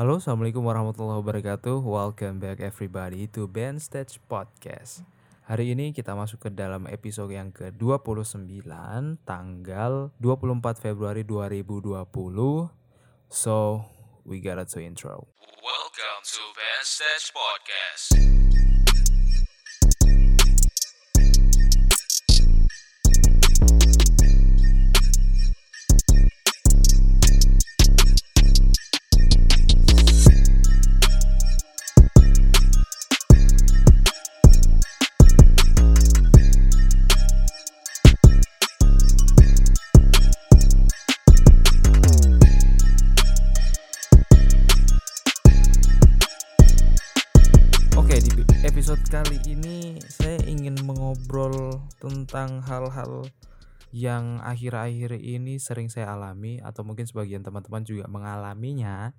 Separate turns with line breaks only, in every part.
Halo, assalamualaikum warahmatullahi wabarakatuh. Welcome back everybody to Band Stage Podcast. Hari ini kita masuk ke dalam episode yang ke-29 tanggal 24 Februari 2020. So, we got to intro.
Welcome to Band Stage Podcast.
Tentang hal-hal yang akhir-akhir ini sering saya alami atau mungkin sebagian teman-teman juga mengalaminya.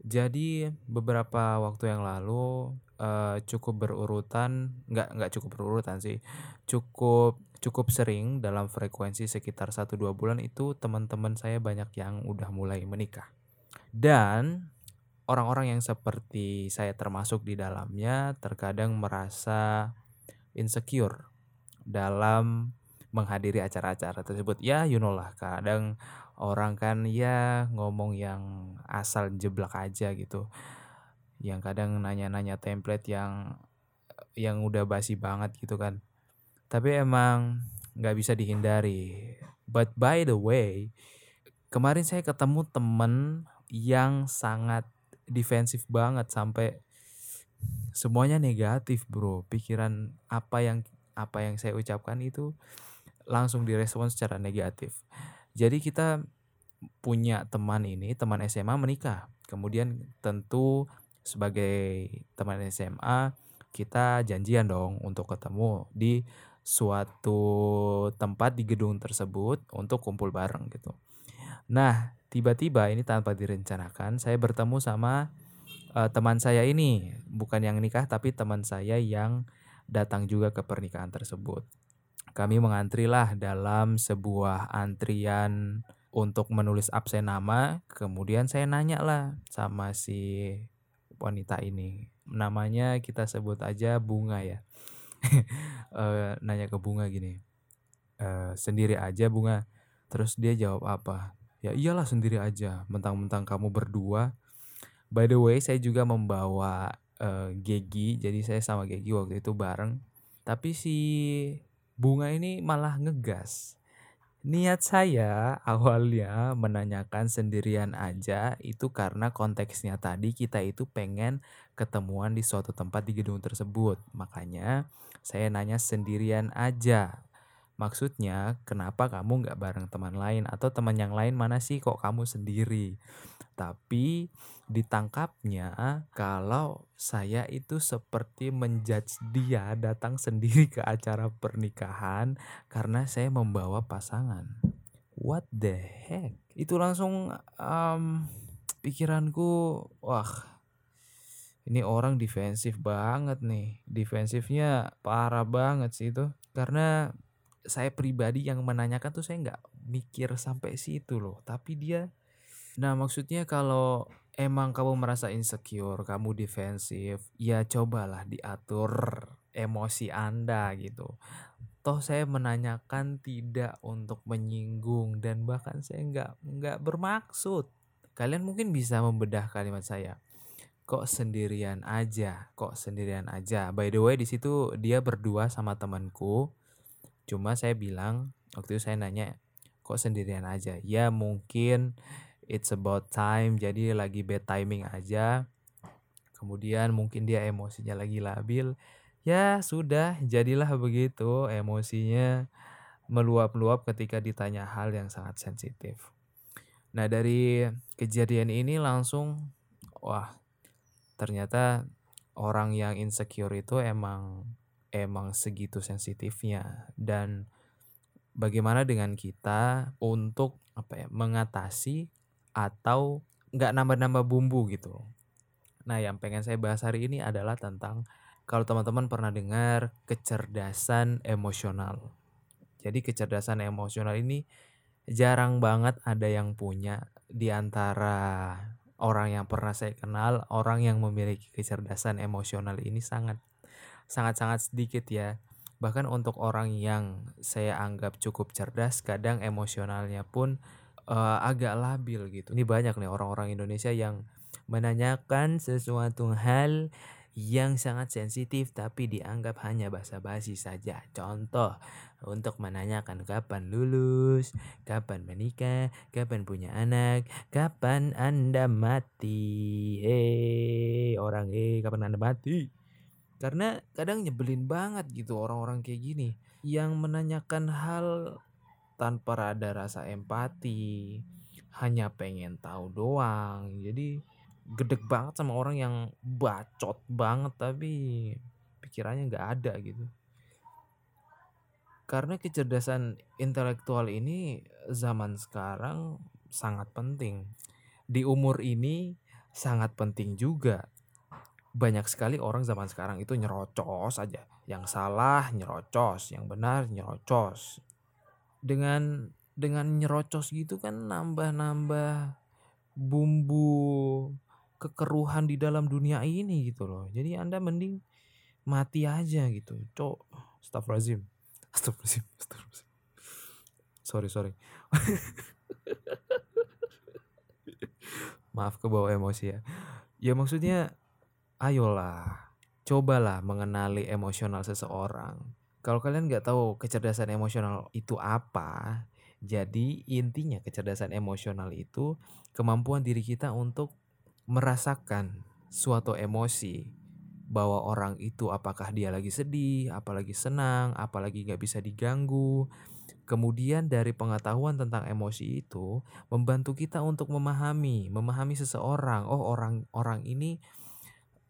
Jadi beberapa waktu yang lalu eh, cukup berurutan, nggak nggak cukup berurutan sih, cukup cukup sering dalam frekuensi sekitar 1-2 bulan itu teman-teman saya banyak yang udah mulai menikah. Dan orang-orang yang seperti saya termasuk di dalamnya terkadang merasa insecure dalam menghadiri acara-acara tersebut. Ya, you know lah, kadang orang kan ya ngomong yang asal jeblak aja gitu. Yang kadang nanya-nanya template yang yang udah basi banget gitu kan. Tapi emang nggak bisa dihindari. But by the way, kemarin saya ketemu temen yang sangat defensif banget sampai semuanya negatif bro pikiran apa yang apa yang saya ucapkan itu langsung direspon secara negatif. Jadi kita punya teman ini teman SMA menikah. Kemudian tentu sebagai teman SMA kita janjian dong untuk ketemu di suatu tempat di gedung tersebut untuk kumpul bareng gitu. Nah tiba-tiba ini tanpa direncanakan saya bertemu sama uh, teman saya ini. Bukan yang nikah tapi teman saya yang datang juga ke pernikahan tersebut. Kami mengantrilah dalam sebuah antrian untuk menulis absen nama kemudian saya nanya lah sama si wanita ini. Namanya kita sebut aja bunga ya. Uh, nanya ke bunga gini uh, sendiri aja bunga? Terus dia jawab apa? Ya iyalah sendiri aja, mentang-mentang kamu berdua. By the way, saya juga membawa uh, Gegi, jadi saya sama Gegi waktu itu bareng. Tapi si Bunga ini malah ngegas. Niat saya awalnya menanyakan sendirian aja itu karena konteksnya tadi kita itu pengen ketemuan di suatu tempat di gedung tersebut. Makanya saya nanya sendirian aja. Maksudnya, kenapa kamu nggak bareng teman lain atau teman yang lain mana sih kok kamu sendiri? Tapi ditangkapnya kalau saya itu seperti menjudge dia datang sendiri ke acara pernikahan karena saya membawa pasangan. What the heck? Itu langsung um, pikiranku, wah ini orang defensif banget nih. Defensifnya parah banget sih itu. Karena saya pribadi yang menanyakan tuh saya nggak mikir sampai situ loh. Tapi dia nah maksudnya kalau emang kamu merasa insecure kamu defensif ya cobalah diatur emosi anda gitu. Toh saya menanyakan tidak untuk menyinggung dan bahkan saya nggak nggak bermaksud. Kalian mungkin bisa membedah kalimat saya kok sendirian aja? Kok sendirian aja? By the way di situ dia berdua sama temanku Cuma saya bilang, waktu itu saya nanya, kok sendirian aja? Ya mungkin it's about time, jadi lagi bad timing aja. Kemudian mungkin dia emosinya lagi labil. Ya sudah, jadilah begitu emosinya meluap-luap ketika ditanya hal yang sangat sensitif. Nah dari kejadian ini langsung, wah ternyata orang yang insecure itu emang emang segitu sensitifnya dan bagaimana dengan kita untuk apa ya mengatasi atau nggak nambah-nambah bumbu gitu. Nah yang pengen saya bahas hari ini adalah tentang kalau teman-teman pernah dengar kecerdasan emosional. Jadi kecerdasan emosional ini jarang banget ada yang punya di antara orang yang pernah saya kenal, orang yang memiliki kecerdasan emosional ini sangat sangat-sangat sedikit ya. Bahkan untuk orang yang saya anggap cukup cerdas, kadang emosionalnya pun uh, agak labil gitu. Ini banyak nih orang-orang Indonesia yang menanyakan sesuatu hal yang sangat sensitif tapi dianggap hanya basa-basi saja. Contoh, untuk menanyakan kapan lulus, kapan menikah, kapan punya anak, kapan Anda mati. Eh, orang eh kapan Anda mati? Karena kadang nyebelin banget gitu orang-orang kayak gini yang menanyakan hal tanpa ada rasa empati, hanya pengen tahu doang. Jadi gedek banget sama orang yang bacot banget tapi pikirannya nggak ada gitu. Karena kecerdasan intelektual ini zaman sekarang sangat penting. Di umur ini sangat penting juga. Banyak sekali orang zaman sekarang itu nyerocos aja. Yang salah nyerocos, yang benar nyerocos. Dengan dengan nyerocos gitu kan nambah-nambah bumbu kekeruhan di dalam dunia ini gitu loh. Jadi Anda mending mati aja gitu. Cok, astagfirullahaladzim. Astagfirullahaladzim. Astagfirullahaladzim. Sorry, sorry. Maaf ke bawah emosi ya. Ya maksudnya ayolah, cobalah mengenali emosional seseorang. Kalau kalian nggak tahu kecerdasan emosional itu apa, jadi intinya kecerdasan emosional itu kemampuan diri kita untuk merasakan suatu emosi bahwa orang itu apakah dia lagi sedih, apalagi senang, apalagi nggak bisa diganggu. Kemudian dari pengetahuan tentang emosi itu membantu kita untuk memahami, memahami seseorang. Oh orang orang ini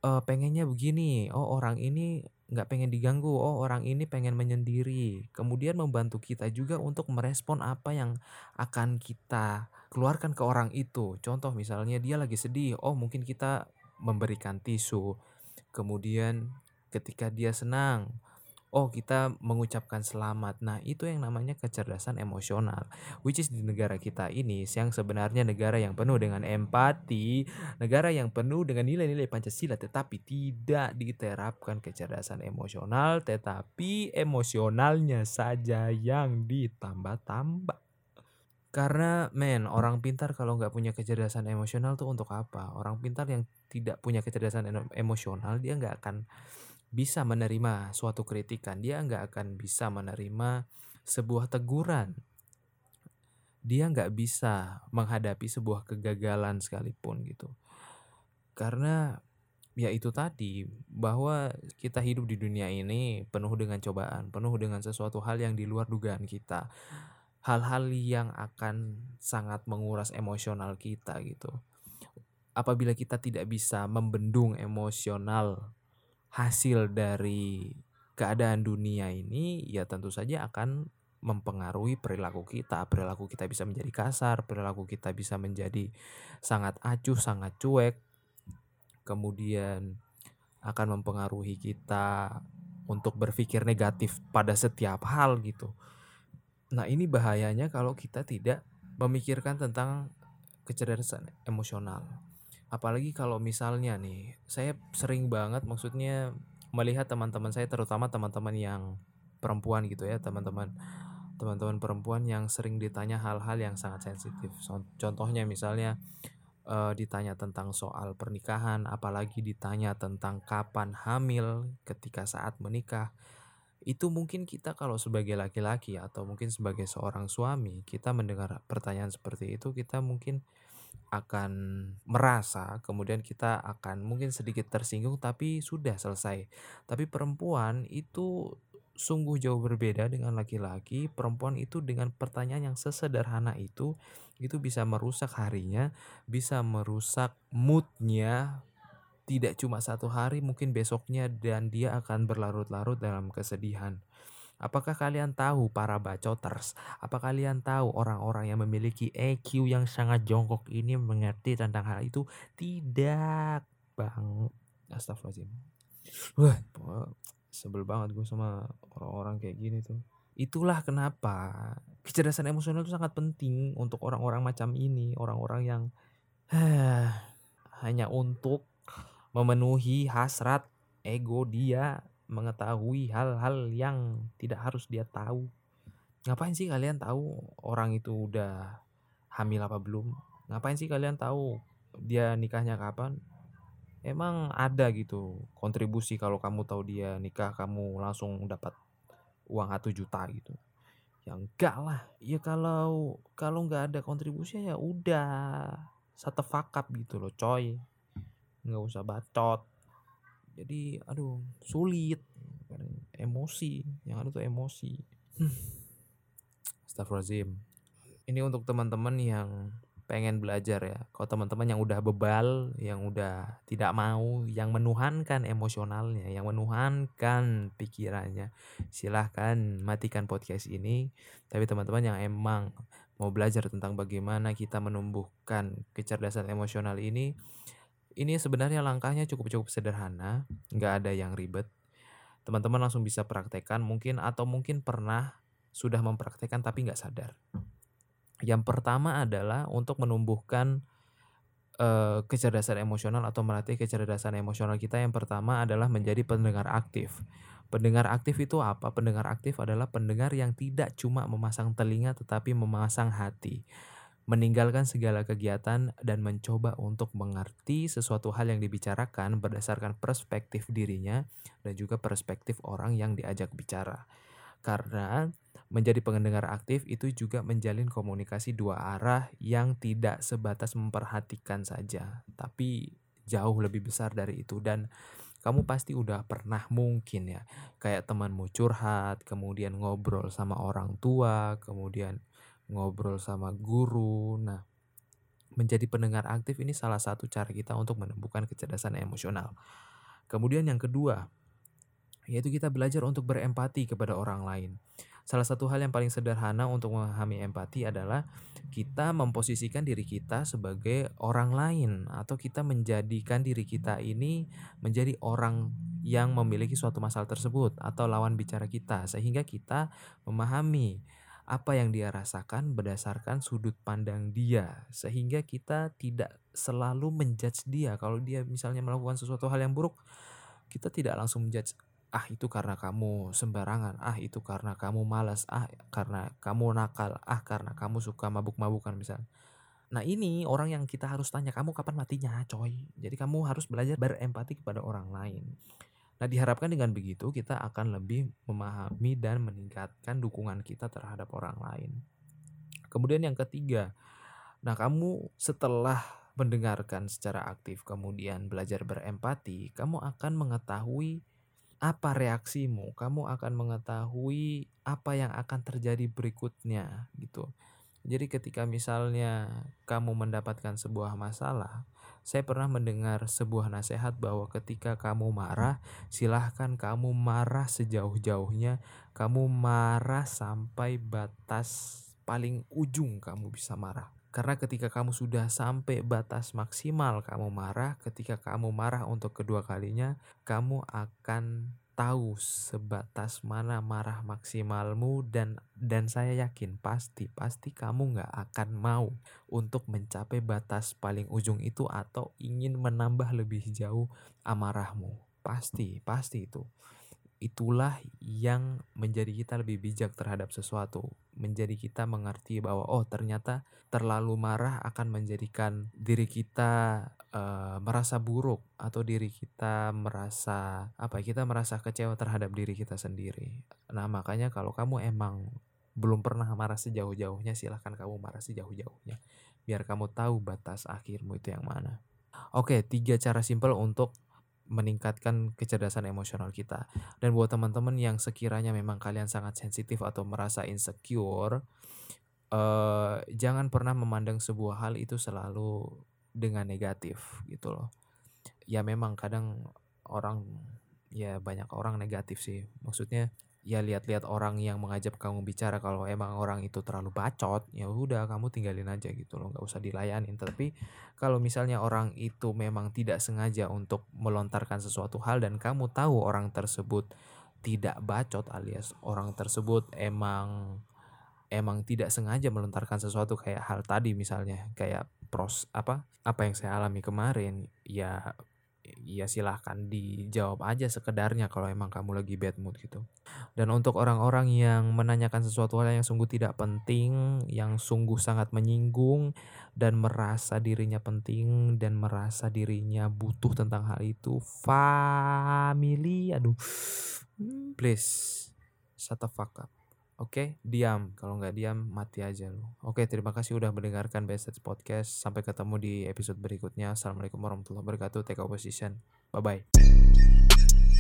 uh, pengennya begini. Oh orang ini nggak pengen diganggu. Oh orang ini pengen menyendiri. Kemudian membantu kita juga untuk merespon apa yang akan kita keluarkan ke orang itu. Contoh misalnya dia lagi sedih. Oh mungkin kita memberikan tisu. Kemudian ketika dia senang, oh kita mengucapkan selamat. Nah, itu yang namanya kecerdasan emosional. Which is di negara kita ini yang sebenarnya negara yang penuh dengan empati, negara yang penuh dengan nilai-nilai Pancasila tetapi tidak diterapkan kecerdasan emosional, tetapi emosionalnya saja yang ditambah-tambah. Karena men, orang pintar kalau nggak punya kecerdasan emosional tuh untuk apa? Orang pintar yang tidak punya kecerdasan emosional dia nggak akan bisa menerima suatu kritikan, dia nggak akan bisa menerima sebuah teguran. Dia nggak bisa menghadapi sebuah kegagalan sekalipun gitu. Karena ya itu tadi bahwa kita hidup di dunia ini penuh dengan cobaan, penuh dengan sesuatu hal yang di luar dugaan kita. Hal-hal yang akan sangat menguras emosional kita gitu. Apabila kita tidak bisa membendung emosional hasil dari keadaan dunia ini ya tentu saja akan mempengaruhi perilaku kita. Perilaku kita bisa menjadi kasar, perilaku kita bisa menjadi sangat acuh, sangat cuek. Kemudian akan mempengaruhi kita untuk berpikir negatif pada setiap hal gitu. Nah, ini bahayanya kalau kita tidak memikirkan tentang kecerdasan emosional. Apalagi kalau misalnya nih, saya sering banget maksudnya melihat teman-teman saya terutama teman-teman yang perempuan gitu ya, teman-teman teman-teman perempuan yang sering ditanya hal-hal yang sangat sensitif. Contohnya misalnya uh, ditanya tentang soal pernikahan, apalagi ditanya tentang kapan hamil ketika saat menikah. Itu mungkin kita kalau sebagai laki-laki atau mungkin sebagai seorang suami, kita mendengar pertanyaan seperti itu, kita mungkin akan merasa, kemudian kita akan mungkin sedikit tersinggung tapi sudah selesai. Tapi perempuan itu sungguh jauh berbeda dengan laki-laki. Perempuan itu dengan pertanyaan yang sesederhana itu itu bisa merusak harinya, bisa merusak moodnya tidak cuma satu hari mungkin besoknya dan dia akan berlarut-larut dalam kesedihan. Apakah kalian tahu para bacoters? Apa kalian tahu orang-orang yang memiliki EQ yang sangat jongkok ini mengerti tentang hal itu? Tidak, Bang. Astagfirullahaladzim. Wah, sebel banget gue sama orang-orang kayak gini tuh. Itulah kenapa kecerdasan emosional itu sangat penting untuk orang-orang macam ini, orang-orang yang hanya untuk memenuhi hasrat ego dia mengetahui hal-hal yang tidak harus dia tahu. Ngapain sih kalian tahu orang itu udah hamil apa belum? Ngapain sih kalian tahu dia nikahnya kapan? Emang ada gitu kontribusi kalau kamu tahu dia nikah kamu langsung dapat uang 1 juta gitu. Ya enggak lah. Ya kalau kalau nggak ada kontribusi ya udah fuck up gitu loh coy. Nggak usah bacot. Jadi aduh sulit. Emosi, yang ada tuh emosi. Astagfirullahaladzim. Ini untuk teman-teman yang pengen belajar ya. Kalau teman-teman yang udah bebal, yang udah tidak mau, yang menuhankan emosionalnya, yang menuhankan pikirannya, silahkan matikan podcast ini. Tapi teman-teman yang emang mau belajar tentang bagaimana kita menumbuhkan kecerdasan emosional ini, ini sebenarnya langkahnya cukup-cukup sederhana, nggak ada yang ribet. Teman-teman langsung bisa praktekkan mungkin atau mungkin pernah sudah mempraktekkan tapi nggak sadar. Yang pertama adalah untuk menumbuhkan uh, kecerdasan emosional atau melatih kecerdasan emosional kita. Yang pertama adalah menjadi pendengar aktif. Pendengar aktif itu apa? Pendengar aktif adalah pendengar yang tidak cuma memasang telinga tetapi memasang hati meninggalkan segala kegiatan dan mencoba untuk mengerti sesuatu hal yang dibicarakan berdasarkan perspektif dirinya dan juga perspektif orang yang diajak bicara. Karena menjadi pendengar aktif itu juga menjalin komunikasi dua arah yang tidak sebatas memperhatikan saja, tapi jauh lebih besar dari itu dan kamu pasti udah pernah mungkin ya kayak temanmu curhat, kemudian ngobrol sama orang tua, kemudian ngobrol sama guru. Nah, menjadi pendengar aktif ini salah satu cara kita untuk menemukan kecerdasan emosional. Kemudian yang kedua, yaitu kita belajar untuk berempati kepada orang lain. Salah satu hal yang paling sederhana untuk memahami empati adalah kita memposisikan diri kita sebagai orang lain atau kita menjadikan diri kita ini menjadi orang yang memiliki suatu masalah tersebut atau lawan bicara kita sehingga kita memahami apa yang dia rasakan berdasarkan sudut pandang dia sehingga kita tidak selalu menjudge dia kalau dia misalnya melakukan sesuatu hal yang buruk kita tidak langsung menjudge ah itu karena kamu sembarangan ah itu karena kamu malas ah karena kamu nakal ah karena kamu suka mabuk-mabukan misalnya Nah ini orang yang kita harus tanya kamu kapan matinya coy. Jadi kamu harus belajar berempati kepada orang lain. Nah, diharapkan dengan begitu kita akan lebih memahami dan meningkatkan dukungan kita terhadap orang lain. Kemudian yang ketiga, nah kamu setelah mendengarkan secara aktif kemudian belajar berempati, kamu akan mengetahui apa reaksimu, kamu akan mengetahui apa yang akan terjadi berikutnya gitu. Jadi ketika misalnya kamu mendapatkan sebuah masalah, saya pernah mendengar sebuah nasihat bahwa ketika kamu marah, silahkan kamu marah sejauh-jauhnya, kamu marah sampai batas paling ujung kamu bisa marah. Karena ketika kamu sudah sampai batas maksimal kamu marah, ketika kamu marah untuk kedua kalinya, kamu akan tahu sebatas mana marah maksimalmu dan dan saya yakin pasti pasti kamu nggak akan mau untuk mencapai batas paling ujung itu atau ingin menambah lebih jauh amarahmu. Pasti pasti itu itulah yang menjadi kita lebih bijak terhadap sesuatu menjadi kita mengerti bahwa oh ternyata terlalu marah akan menjadikan diri kita uh, merasa buruk atau diri kita merasa apa ya, kita merasa kecewa terhadap diri kita sendiri. Nah, makanya kalau kamu emang belum pernah marah sejauh-jauhnya, silahkan kamu marah sejauh-jauhnya. Biar kamu tahu batas akhirmu itu yang mana. Oke, tiga cara simpel untuk meningkatkan kecerdasan emosional kita. Dan buat teman-teman yang sekiranya memang kalian sangat sensitif atau merasa insecure, uh, jangan pernah memandang sebuah hal itu selalu dengan negatif gitu loh. Ya memang kadang orang ya banyak orang negatif sih. Maksudnya ya lihat-lihat orang yang mengajak kamu bicara kalau emang orang itu terlalu bacot ya udah kamu tinggalin aja gitu loh nggak usah dilayanin. Tapi kalau misalnya orang itu memang tidak sengaja untuk melontarkan sesuatu hal dan kamu tahu orang tersebut tidak bacot alias orang tersebut emang emang tidak sengaja melontarkan sesuatu kayak hal tadi misalnya kayak pros apa apa yang saya alami kemarin ya ya silahkan dijawab aja sekedarnya kalau emang kamu lagi bad mood gitu. Dan untuk orang-orang yang menanyakan sesuatu hal yang sungguh tidak penting, yang sungguh sangat menyinggung dan merasa dirinya penting dan merasa dirinya butuh tentang hal itu, family, aduh, please shut the fuck up. Oke, diam. Kalau nggak diam, mati aja lu. Oke, terima kasih udah mendengarkan Best Podcast. Sampai ketemu di episode berikutnya. Assalamualaikum warahmatullahi wabarakatuh. Take a position. Bye-bye.